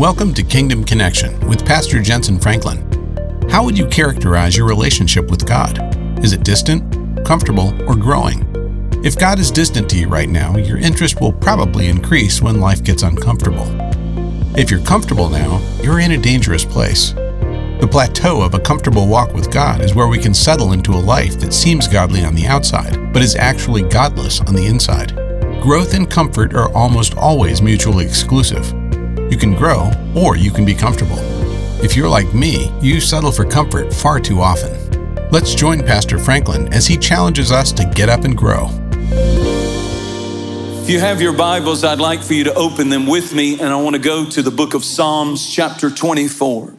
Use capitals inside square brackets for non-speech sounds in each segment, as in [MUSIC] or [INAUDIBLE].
Welcome to Kingdom Connection with Pastor Jentezen Franklin. How would you characterize your relationship with God? Is it distant, comfortable, or growing? If God is distant to you right now, your interest will probably increase when life gets uncomfortable. If you're comfortable now, you're in a dangerous place. The plateau of a comfortable walk with God is where we can settle into a life that seems godly on the outside, but is actually godless on the inside. Growth and comfort are almost always mutually exclusive. You can grow, or you can be comfortable. If you're like me, you settle for comfort far too often. Let's join Pastor Franklin as he challenges us to get up and grow. If you have your Bibles, I'd like for you to open them with me, and I want to go to the book of Psalms, chapter 24.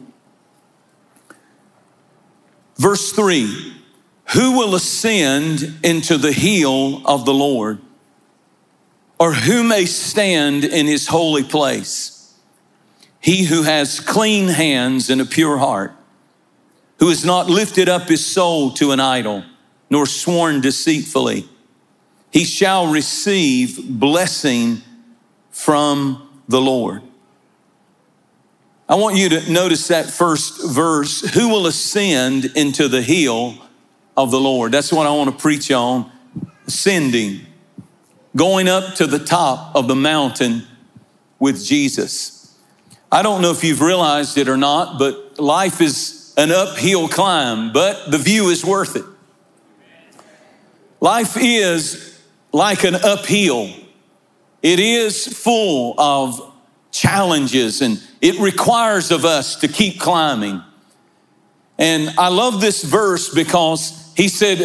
Verse 3 Who will ascend into the hill of the Lord? Or who may stand in his holy place? He who has clean hands and a pure heart, who has not lifted up his soul to an idol, nor sworn deceitfully, he shall receive blessing from the Lord. I want you to notice that first verse who will ascend into the hill of the Lord? That's what I want to preach on ascending, going up to the top of the mountain with Jesus. I don't know if you've realized it or not, but life is an uphill climb, but the view is worth it. Life is like an uphill. It is full of challenges and it requires of us to keep climbing. And I love this verse because he said,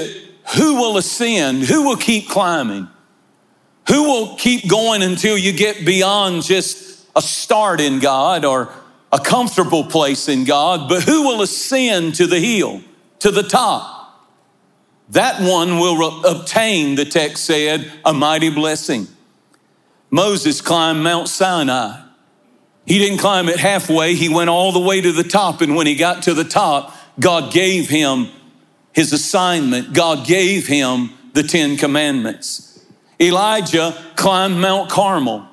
Who will ascend? Who will keep climbing? Who will keep going until you get beyond just a start in God or a comfortable place in God, but who will ascend to the hill, to the top? That one will obtain, the text said, a mighty blessing. Moses climbed Mount Sinai. He didn't climb it halfway, he went all the way to the top. And when he got to the top, God gave him his assignment, God gave him the Ten Commandments. Elijah climbed Mount Carmel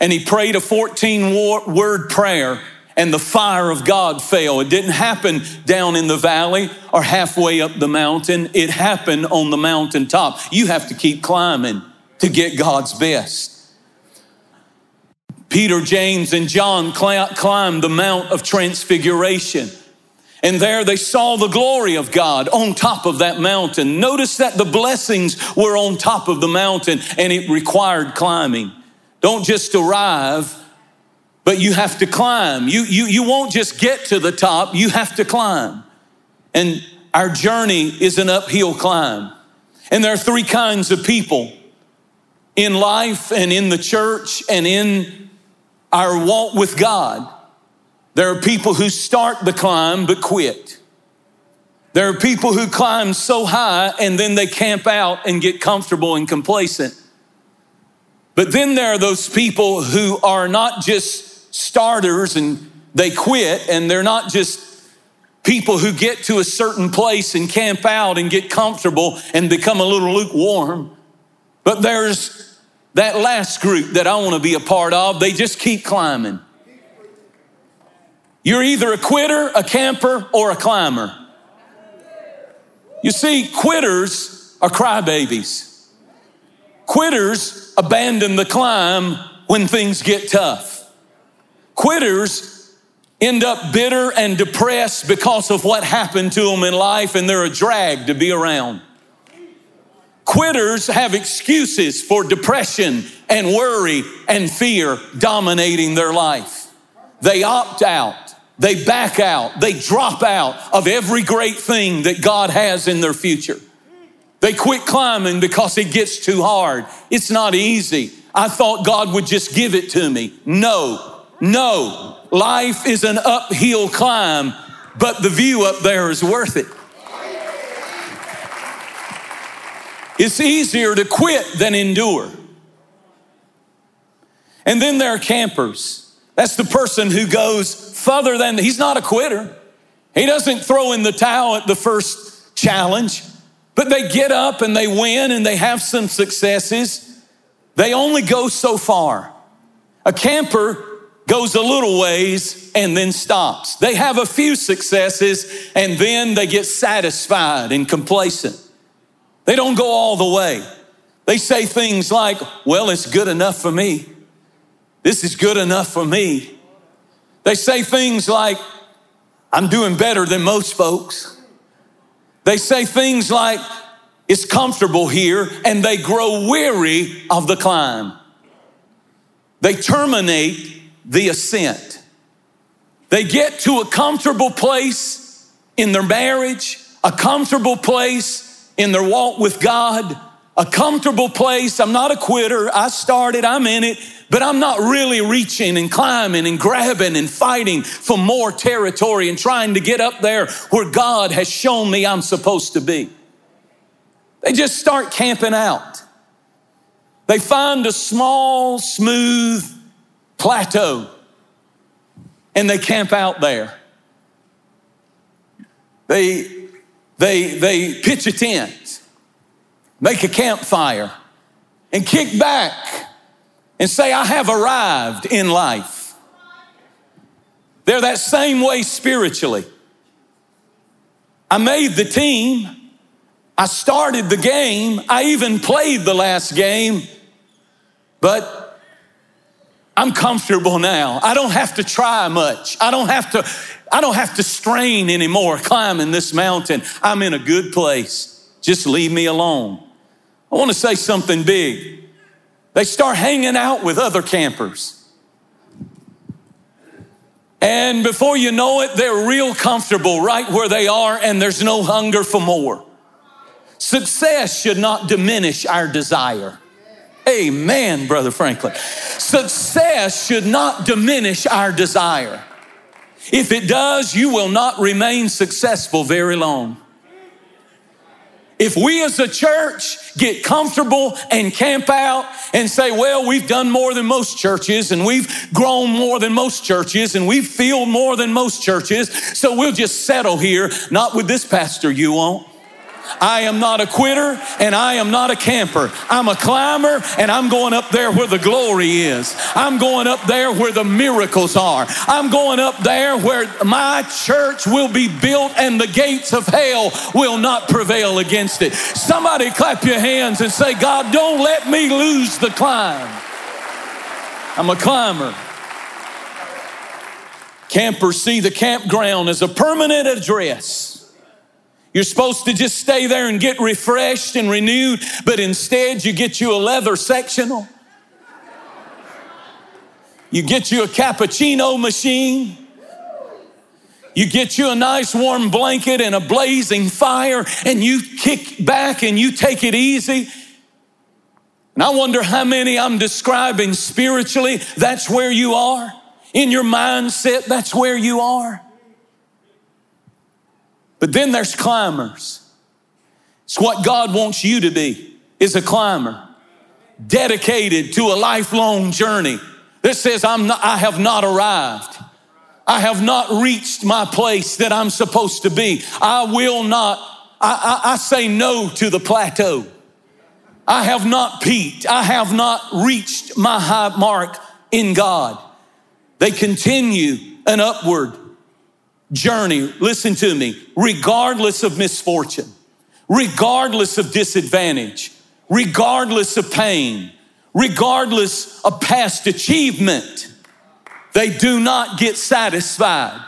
and he prayed a 14 word prayer and the fire of God fell. It didn't happen down in the valley or halfway up the mountain. It happened on the mountaintop. You have to keep climbing to get God's best. Peter, James, and John climbed the Mount of Transfiguration. And there they saw the glory of God on top of that mountain. Notice that the blessings were on top of the mountain and it required climbing. Don't just arrive, but you have to climb. You, you, you won't just get to the top, you have to climb. And our journey is an uphill climb. And there are three kinds of people in life and in the church and in our walk with God. There are people who start the climb but quit. There are people who climb so high and then they camp out and get comfortable and complacent. But then there are those people who are not just starters and they quit, and they're not just people who get to a certain place and camp out and get comfortable and become a little lukewarm. But there's that last group that I want to be a part of. They just keep climbing. You're either a quitter, a camper, or a climber. You see, quitters are crybabies. Quitters abandon the climb when things get tough. Quitters end up bitter and depressed because of what happened to them in life and they're a drag to be around. Quitters have excuses for depression and worry and fear dominating their life. They opt out. They back out. They drop out of every great thing that God has in their future. They quit climbing because it gets too hard. It's not easy. I thought God would just give it to me. No, no. Life is an uphill climb, but the view up there is worth it. It's easier to quit than endure. And then there are campers. That's the person who goes further than, he's not a quitter. He doesn't throw in the towel at the first challenge. But they get up and they win and they have some successes. They only go so far. A camper goes a little ways and then stops. They have a few successes and then they get satisfied and complacent. They don't go all the way. They say things like, Well, it's good enough for me. This is good enough for me. They say things like, I'm doing better than most folks. They say things like, It's comfortable here, and they grow weary of the climb. They terminate the ascent. They get to a comfortable place in their marriage, a comfortable place in their walk with God, a comfortable place. I'm not a quitter. I started, I'm in it, but I'm not really reaching and climbing and grabbing and fighting for more territory and trying to get up there where God has shown me I'm supposed to be. They just start camping out. They find a small, smooth plateau and they camp out there. They, they, they pitch a tent, make a campfire, and kick back and say, I have arrived in life. They're that same way spiritually. I made the team. I started the game. I even played the last game, but I'm comfortable now. I don't have to try much. I don't have to, I don't have to strain anymore climbing this mountain. I'm in a good place. Just leave me alone. I want to say something big. They start hanging out with other campers. And before you know it, they're real comfortable right where they are, and there's no hunger for more. Success should not diminish our desire. Amen, Brother Franklin. Success should not diminish our desire. If it does, you will not remain successful very long. If we as a church get comfortable and camp out and say, well, we've done more than most churches and we've grown more than most churches and we've filled more than most churches, so we'll just settle here, not with this pastor, you won't. I am not a quitter and I am not a camper. I'm a climber and I'm going up there where the glory is. I'm going up there where the miracles are. I'm going up there where my church will be built and the gates of hell will not prevail against it. Somebody clap your hands and say, God, don't let me lose the climb. I'm a climber. Campers see the campground as a permanent address you're supposed to just stay there and get refreshed and renewed, but instead you get you a leather sectional. You get you a cappuccino machine. You get you a nice warm blanket and a blazing fire, and you kick back and you take it easy. And I wonder how many I'm describing spiritually, that's where you are. In your mindset, that's where you are. But then there's climbers. It's what God wants you to be, is a climber, dedicated to a lifelong journey. This says, I'm not, I have not arrived. I have not reached my place that I'm supposed to be. I will not, I, I, I say no to the plateau. I have not peaked. I have not reached my high mark in God. They continue an upward journey, listen to me, regardless of misfortune, regardless of disadvantage, regardless of pain, regardless of past achievement, they do not get satisfied.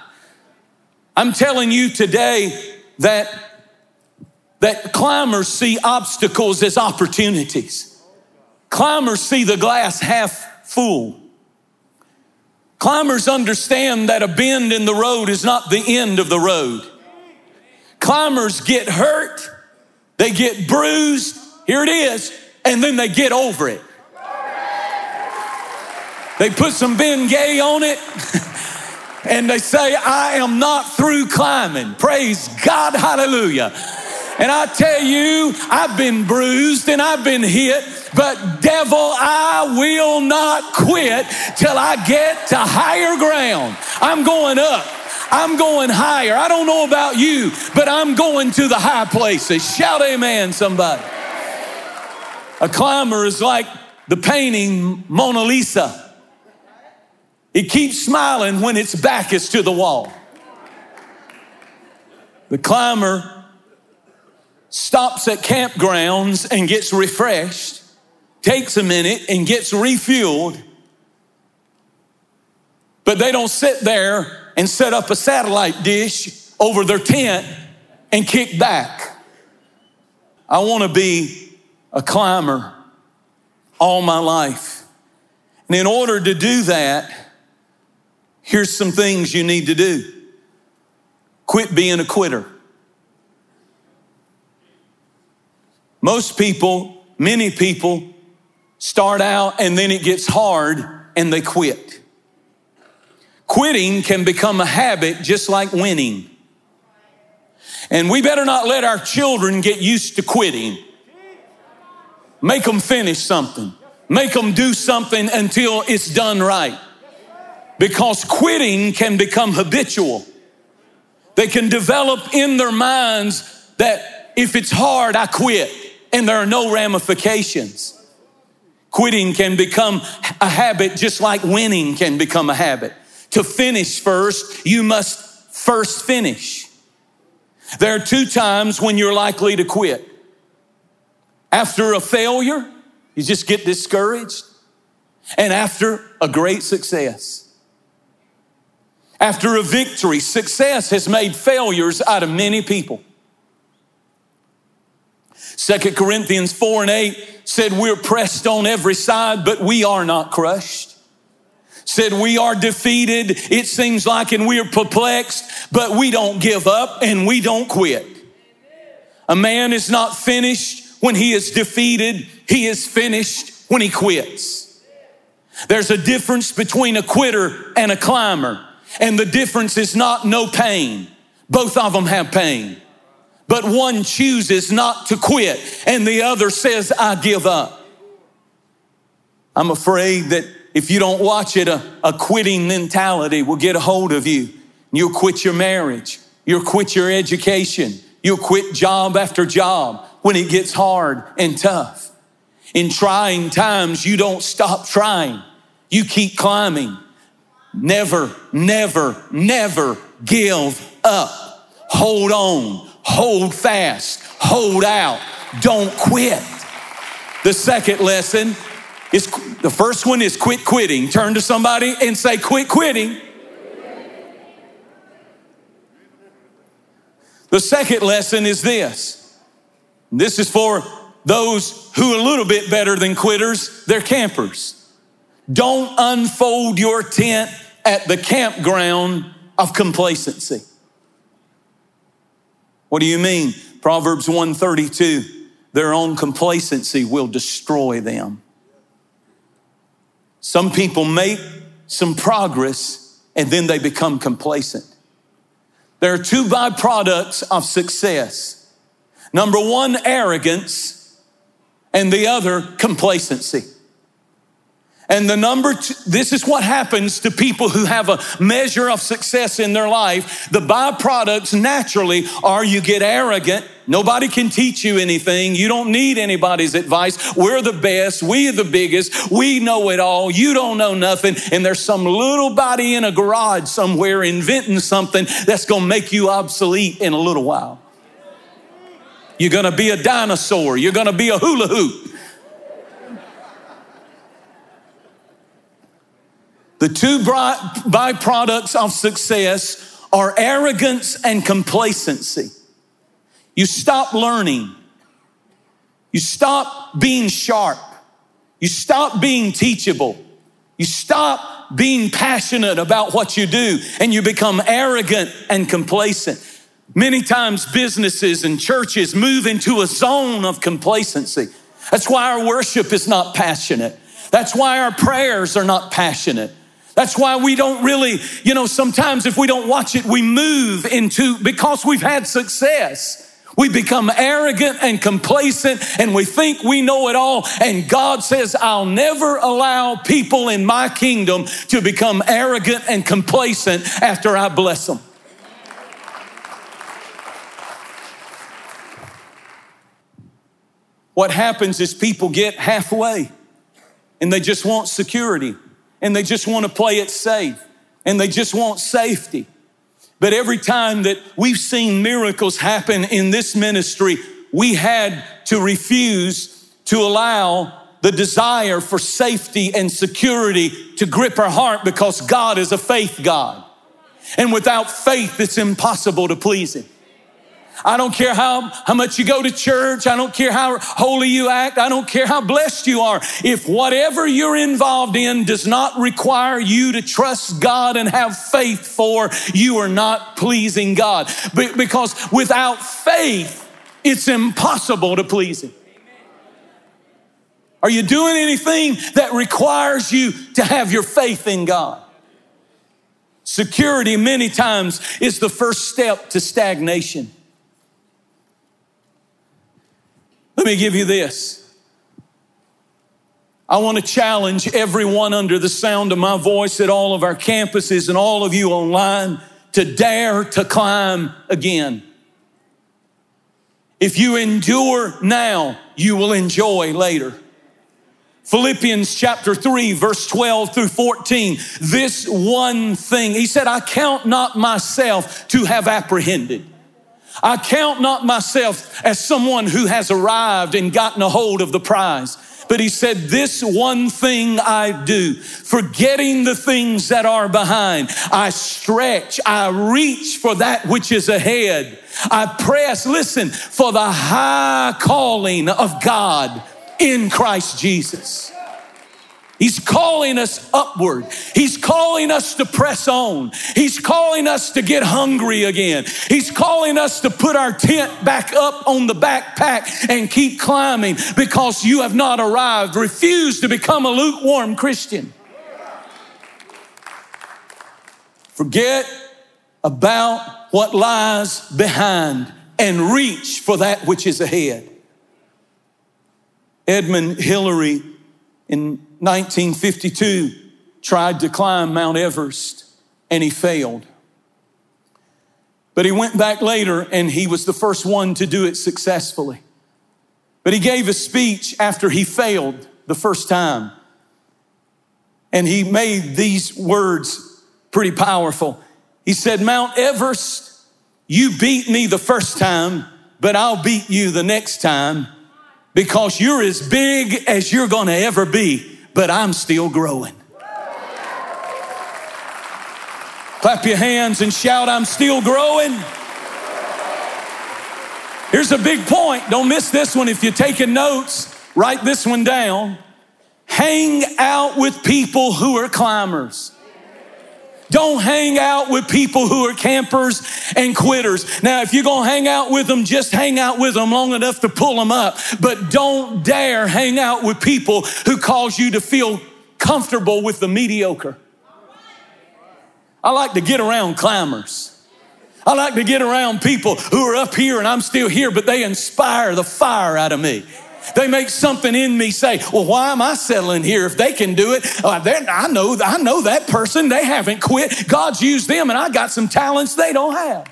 I'm telling you today that, that climbers see obstacles as opportunities. Climbers see the glass half full. Climbers understand that a bend in the road is not the end of the road. Climbers get hurt, they get bruised, here it is, and then they get over it. They put some Ben Gay on it. [LAUGHS] and they say, I am not through climbing. Praise God, hallelujah. And I tell you, I've been bruised and I've been hit, but devil, I will not quit till I get to higher ground. I'm going up. I'm going higher. I don't know about you, but I'm going to the high places. Shout amen, somebody. A climber is like the painting Mona Lisa. It keeps smiling when its back is to the wall. The climber stops at campgrounds and gets refreshed, takes a minute and gets refueled, but they don't sit there and set up a satellite dish over their tent and kick back. I want to be a climber all my life. And in order to do that, here's some things you need to do quit being a quitter. Most people, many people, start out and then it gets hard and they quit. Quitting can become a habit just like winning. And we better not let our children get used to quitting. Make them finish something. Make them do something until it's done right. Because quitting can become habitual. They can develop in their minds that if it's hard, I quit, and there are no ramifications. Quitting can become a habit just like winning can become a habit. To finish first, you must first finish. There are two times when you're likely to quit. After a failure, you just get discouraged, and after a great success. After a victory, success has made failures out of many people. Second Corinthians 4 and 8 said, We're pressed on every side, but we are not crushed. Said, We are defeated, it seems like, and we are perplexed, but we don't give up and we don't quit. A man is not finished when he is defeated, he is finished when he quits. There's a difference between a quitter and a climber, and the difference is not no pain. Both of them have pain. But one chooses not to quit, and the other says, I give up. I'm afraid that if you don't watch it, a, a quitting mentality will get a hold of you. You'll quit your marriage, you'll quit your education, you'll quit job after job when it gets hard and tough. In trying times, you don't stop trying. You keep climbing. Never, never, never give up. Hold on, hold fast, hold out. Don't quit. The second lesson is the first one is quit quitting. Turn to somebody and say, quit quitting. The second lesson is this this is for those who are a little bit better than quitters, they're campers. Don't unfold your tent at the campground of complacency. What do you mean? Proverbs 132 their own complacency will destroy them. Some people make some progress and then they become complacent. There are two byproducts of success Number one, arrogance, and the other, complacency. And the number two, this is what happens to people who have a measure of success in their life. The byproducts naturally are you get arrogant. Nobody can teach you anything. You don't need anybody's advice. We're the best. We are the biggest. We know it all. You don't know nothing. And there's some little body in a garage somewhere inventing something that's going to make you obsolete in a little while. You're going to be a dinosaur. You're going to be a hula hoop. The two byproducts of success are arrogance and complacency. You stop learning. You stop being sharp. You stop being teachable. You stop being passionate about what you do and you become arrogant and complacent. Many times businesses and churches move into a zone of complacency. That's why our worship is not passionate. That's why our prayers are not passionate. That's why we don't really, you know, sometimes if we don't watch it, we move into, because we've had success. We become arrogant and complacent and we think we know it all. And God says, I'll never allow people in my kingdom to become arrogant and complacent after I bless them. What happens is people get halfway and they just want security. And they just want to play it safe and they just want safety. But every time that we've seen miracles happen in this ministry, we had to refuse to allow the desire for safety and security to grip our heart because God is a faith God. And without faith, it's impossible to please Him. I don't care how, how much you go to church. I don't care how holy you act. I don't care how blessed you are. If whatever you're involved in does not require you to trust God and have faith for, you are not pleasing God. Because without faith, it's impossible to please Him. Are you doing anything that requires you to have your faith in God? Security, many times, is the first step to stagnation. Let me give you this. I want to challenge everyone under the sound of my voice at all of our campuses and all of you online to dare to climb again. If you endure now, you will enjoy later. Philippians chapter 3, verse 12 through 14. This one thing, he said, I count not myself to have apprehended. I count not myself as someone who has arrived and gotten a hold of the prize. But he said, This one thing I do, forgetting the things that are behind, I stretch, I reach for that which is ahead. I press, listen, for the high calling of God in Christ Jesus. He's calling us upward. He's calling us to press on. He's calling us to get hungry again. He's calling us to put our tent back up on the backpack and keep climbing because you have not arrived. Refuse to become a lukewarm Christian. Forget about what lies behind and reach for that which is ahead. Edmund Hillary in 1952 tried to climb Mount Everest and he failed. But he went back later and he was the first one to do it successfully. But he gave a speech after he failed the first time. And he made these words pretty powerful. He said, Mount Everest, you beat me the first time, but I'll beat you the next time because you're as big as you're gonna ever be but I'm still growing. Clap your hands and shout, I'm still growing. Here's a big point. Don't miss this one. If you're taking notes, write this one down. Hang out with people who are climbers. Don't hang out with people who are campers and quitters. Now, if you're going to hang out with them, just hang out with them long enough to pull them up. But don't dare hang out with people who cause you to feel comfortable with the mediocre. I like to get around climbers. I like to get around people who are up here and I'm still here, but they inspire the fire out of me. They make something in me say, well, why am I settling here if they can do it? Uh, I know, I know that person. They haven't quit. God's used them and I got some talents they don't have.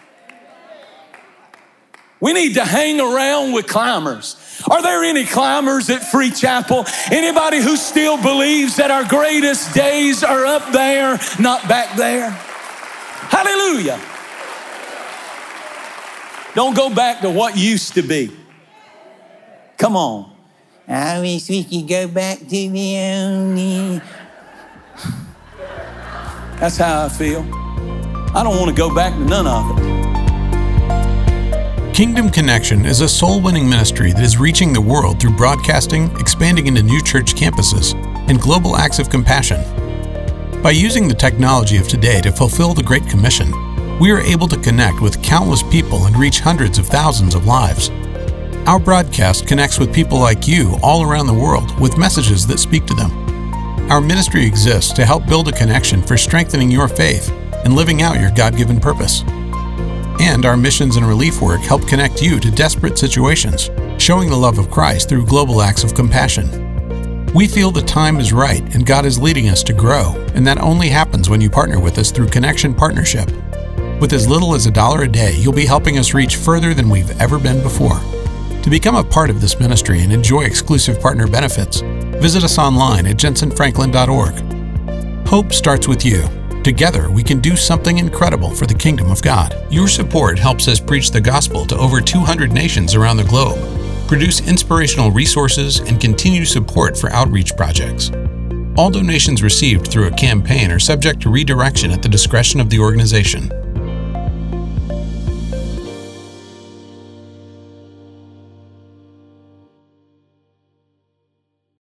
We need to hang around with climbers. Are there any climbers at Free Chapel? Anybody who still believes that our greatest days are up there, not back there? Hallelujah. Don't go back to what used to be. Come on. I wish we could go back to the only. That's how I feel. I don't want to go back to none of it. Kingdom Connection is a soul winning ministry that is reaching the world through broadcasting, expanding into new church campuses, and global acts of compassion. By using the technology of today to fulfill the Great Commission, we are able to connect with countless people and reach hundreds of thousands of lives. Our broadcast connects with people like you all around the world with messages that speak to them. Our ministry exists to help build a connection for strengthening your faith and living out your God given purpose. And our missions and relief work help connect you to desperate situations, showing the love of Christ through global acts of compassion. We feel the time is right and God is leading us to grow, and that only happens when you partner with us through Connection Partnership. With as little as a dollar a day, you'll be helping us reach further than we've ever been before. To become a part of this ministry and enjoy exclusive partner benefits, visit us online at jentezenfranklin.org. Hope starts with you. Together, we can do something incredible for the kingdom of God. Your support helps us preach the gospel to over 200 nations around the globe, produce inspirational resources, and continue support for outreach projects. All donations received through a campaign are subject to redirection at the discretion of the organization.